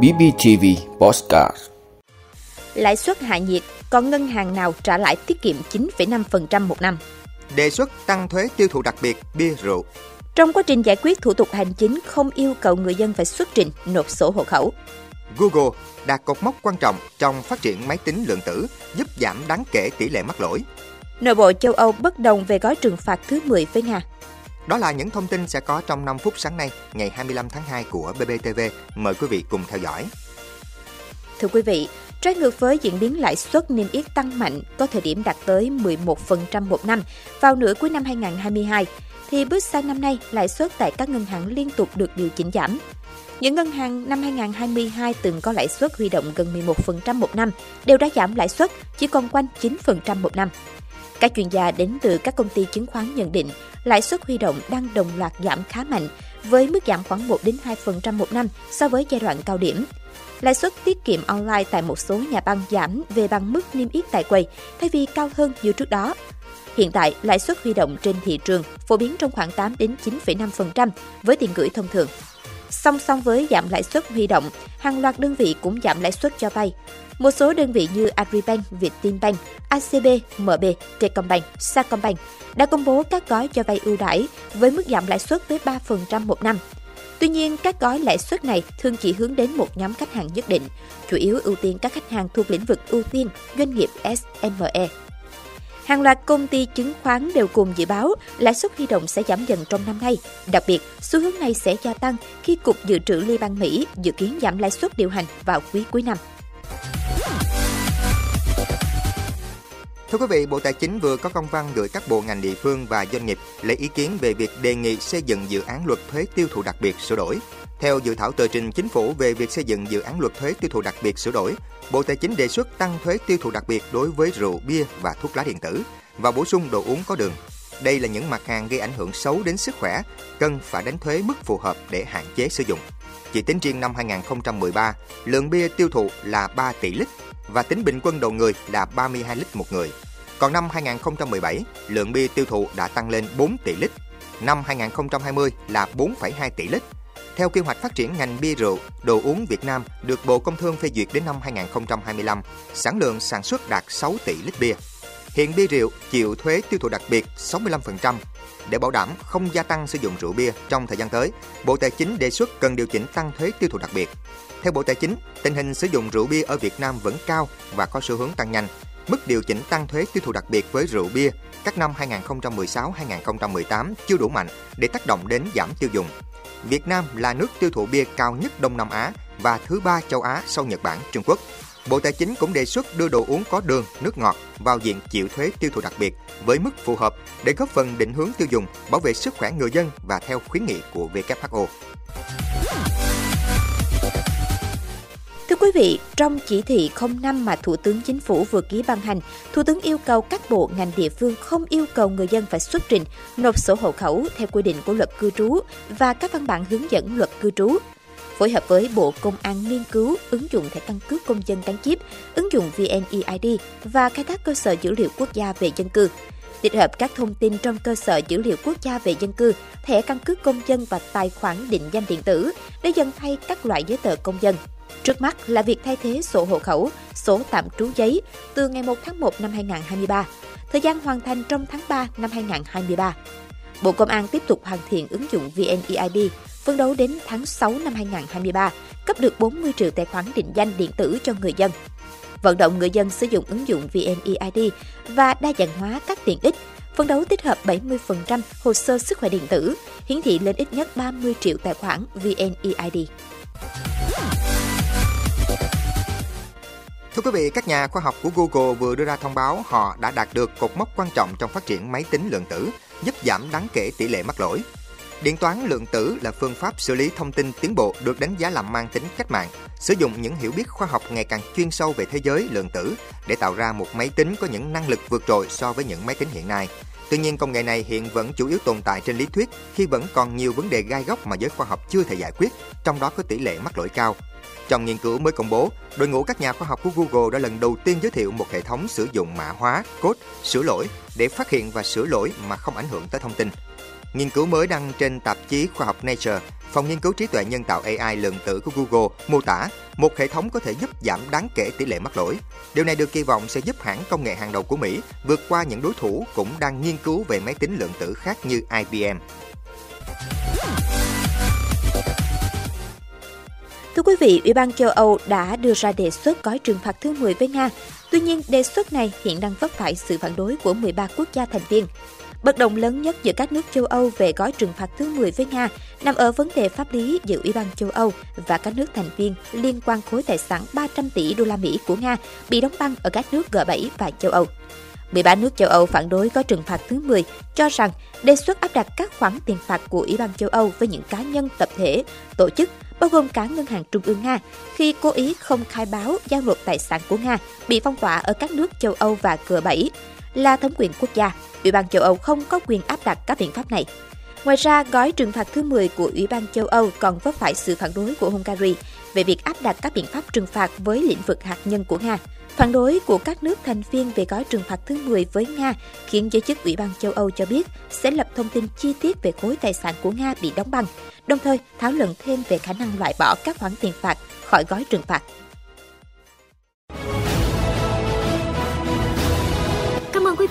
BBTV Postcard Lãi suất hạ nhiệt, còn ngân hàng nào trả lãi tiết kiệm 9,5% một năm? Đề xuất tăng thuế tiêu thụ đặc biệt bia rượu. Trong quá trình giải quyết thủ tục hành chính không yêu cầu người dân phải xuất trình nộp sổ hộ khẩu. Google đạt cột mốc quan trọng trong phát triển máy tính lượng tử, giúp giảm đáng kể tỷ lệ mắc lỗi. Nội bộ châu Âu bất đồng về gói trừng phạt thứ 10 với Nga. Đó là những thông tin sẽ có trong 5 phút sáng nay, ngày 25 tháng 2 của BBTV. Mời quý vị cùng theo dõi. Thưa quý vị, trái ngược với diễn biến lãi suất niêm yết tăng mạnh có thời điểm đạt tới 11% một năm vào nửa cuối năm 2022, thì bước sang năm nay, lãi suất tại các ngân hàng liên tục được điều chỉnh giảm. Những ngân hàng năm 2022 từng có lãi suất huy động gần 11% một năm đều đã giảm lãi suất chỉ còn quanh 9% một năm. Các chuyên gia đến từ các công ty chứng khoán nhận định lãi suất huy động đang đồng loạt giảm khá mạnh, với mức giảm khoảng 1 đến 2% một năm so với giai đoạn cao điểm. Lãi suất tiết kiệm online tại một số nhà băng giảm về bằng mức niêm yết tại quầy, thay vì cao hơn như trước đó. Hiện tại, lãi suất huy động trên thị trường phổ biến trong khoảng 8 đến 9,5% với tiền gửi thông thường. Song song với giảm lãi suất huy động, hàng loạt đơn vị cũng giảm lãi suất cho vay. Một số đơn vị như Agribank, Vietinbank, ACB, MB, Techcombank, Sacombank đã công bố các gói cho vay ưu đãi với mức giảm lãi suất tới 3% một năm. Tuy nhiên, các gói lãi suất này thường chỉ hướng đến một nhóm khách hàng nhất định, chủ yếu ưu tiên các khách hàng thuộc lĩnh vực ưu tiên, doanh nghiệp SME. Hàng loạt công ty chứng khoán đều cùng dự báo lãi suất huy động sẽ giảm dần trong năm nay. Đặc biệt, xu hướng này sẽ gia tăng khi Cục Dự trữ Liên bang Mỹ dự kiến giảm lãi suất điều hành vào quý cuối năm. Thưa quý vị, Bộ Tài chính vừa có công văn gửi các bộ ngành địa phương và doanh nghiệp lấy ý kiến về việc đề nghị xây dựng dự án luật thuế tiêu thụ đặc biệt sửa đổi. Theo dự thảo tờ trình chính phủ về việc xây dựng dự án luật thuế tiêu thụ đặc biệt sửa đổi, Bộ Tài chính đề xuất tăng thuế tiêu thụ đặc biệt đối với rượu, bia và thuốc lá điện tử và bổ sung đồ uống có đường. Đây là những mặt hàng gây ảnh hưởng xấu đến sức khỏe, cần phải đánh thuế mức phù hợp để hạn chế sử dụng. Chỉ tính riêng năm 2013, lượng bia tiêu thụ là 3 tỷ lít và tính bình quân đầu người là 32 lít một người. Còn năm 2017, lượng bia tiêu thụ đã tăng lên 4 tỷ lít. Năm 2020 là 4,2 tỷ lít. Theo kế hoạch phát triển ngành bia rượu, đồ uống Việt Nam được Bộ Công Thương phê duyệt đến năm 2025, sản lượng sản xuất đạt 6 tỷ lít bia. Hiện bia rượu chịu thuế tiêu thụ đặc biệt 65%. Để bảo đảm không gia tăng sử dụng rượu bia trong thời gian tới, Bộ Tài chính đề xuất cần điều chỉnh tăng thuế tiêu thụ đặc biệt. Theo Bộ Tài chính, tình hình sử dụng rượu bia ở Việt Nam vẫn cao và có xu hướng tăng nhanh. Mức điều chỉnh tăng thuế tiêu thụ đặc biệt với rượu bia các năm 2016-2018 chưa đủ mạnh để tác động đến giảm tiêu dùng. Việt Nam là nước tiêu thụ bia cao nhất Đông Nam Á và thứ ba châu Á sau Nhật Bản, Trung Quốc. Bộ Tài chính cũng đề xuất đưa đồ uống có đường, nước ngọt vào diện chịu thuế tiêu thụ đặc biệt với mức phù hợp để góp phần định hướng tiêu dùng, bảo vệ sức khỏe người dân và theo khuyến nghị của WHO. Thưa quý vị, trong chỉ thị 05 mà Thủ tướng Chính phủ vừa ký ban hành, Thủ tướng yêu cầu các bộ ngành địa phương không yêu cầu người dân phải xuất trình, nộp sổ hộ khẩu theo quy định của luật cư trú và các văn bản hướng dẫn luật cư trú. Phối hợp với Bộ Công an nghiên cứu ứng dụng thẻ căn cước công dân gắn chip, ứng dụng VNeID và khai thác cơ sở dữ liệu quốc gia về dân cư tích hợp các thông tin trong cơ sở dữ liệu quốc gia về dân cư, thẻ căn cước công dân và tài khoản định danh điện tử để dần thay các loại giấy tờ công dân. Trước mắt là việc thay thế sổ hộ khẩu, sổ tạm trú giấy từ ngày 1 tháng 1 năm 2023, thời gian hoàn thành trong tháng 3 năm 2023. Bộ Công an tiếp tục hoàn thiện ứng dụng VNeID, phấn đấu đến tháng 6 năm 2023, cấp được 40 triệu tài khoản định danh điện tử cho người dân. Vận động người dân sử dụng ứng dụng VNeID và đa dạng hóa các tiện ích, phấn đấu tích hợp 70% hồ sơ sức khỏe điện tử, hiển thị lên ít nhất 30 triệu tài khoản VNeID. Thưa quý vị, các nhà khoa học của Google vừa đưa ra thông báo họ đã đạt được cột mốc quan trọng trong phát triển máy tính lượng tử, giúp giảm đáng kể tỷ lệ mắc lỗi. Điện toán lượng tử là phương pháp xử lý thông tin tiến bộ được đánh giá là mang tính cách mạng, sử dụng những hiểu biết khoa học ngày càng chuyên sâu về thế giới lượng tử để tạo ra một máy tính có những năng lực vượt trội so với những máy tính hiện nay. Tuy nhiên, công nghệ này hiện vẫn chủ yếu tồn tại trên lý thuyết khi vẫn còn nhiều vấn đề gai góc mà giới khoa học chưa thể giải quyết, trong đó có tỷ lệ mắc lỗi cao. Trong nghiên cứu mới công bố, đội ngũ các nhà khoa học của Google đã lần đầu tiên giới thiệu một hệ thống sử dụng mã hóa, code, sửa lỗi để phát hiện và sửa lỗi mà không ảnh hưởng tới thông tin nghiên cứu mới đăng trên tạp chí khoa học Nature, phòng nghiên cứu trí tuệ nhân tạo AI lượng tử của Google mô tả một hệ thống có thể giúp giảm đáng kể tỷ lệ mắc lỗi. Điều này được kỳ vọng sẽ giúp hãng công nghệ hàng đầu của Mỹ vượt qua những đối thủ cũng đang nghiên cứu về máy tính lượng tử khác như IBM. Thưa quý vị, Ủy ban châu Âu đã đưa ra đề xuất gói trừng phạt thứ 10 với Nga. Tuy nhiên, đề xuất này hiện đang vấp phải sự phản đối của 13 quốc gia thành viên. Bất đồng lớn nhất giữa các nước châu Âu về gói trừng phạt thứ 10 với Nga nằm ở vấn đề pháp lý giữa Ủy ban châu Âu và các nước thành viên liên quan khối tài sản 300 tỷ đô la Mỹ của Nga bị đóng băng ở các nước G7 và châu Âu. 13 nước châu Âu phản đối gói trừng phạt thứ 10, cho rằng đề xuất áp đặt các khoản tiền phạt của Ủy ban châu Âu với những cá nhân, tập thể, tổ chức, bao gồm cả Ngân hàng Trung ương Nga, khi cố ý không khai báo giao nộp tài sản của Nga bị phong tỏa ở các nước châu Âu và G7 là thống quyền quốc gia. Ủy ban châu Âu không có quyền áp đặt các biện pháp này. Ngoài ra, gói trừng phạt thứ 10 của Ủy ban châu Âu còn vấp phải sự phản đối của Hungary về việc áp đặt các biện pháp trừng phạt với lĩnh vực hạt nhân của Nga. Phản đối của các nước thành viên về gói trừng phạt thứ 10 với Nga khiến giới chức Ủy ban châu Âu cho biết sẽ lập thông tin chi tiết về khối tài sản của Nga bị đóng băng, đồng thời thảo luận thêm về khả năng loại bỏ các khoản tiền phạt khỏi gói trừng phạt.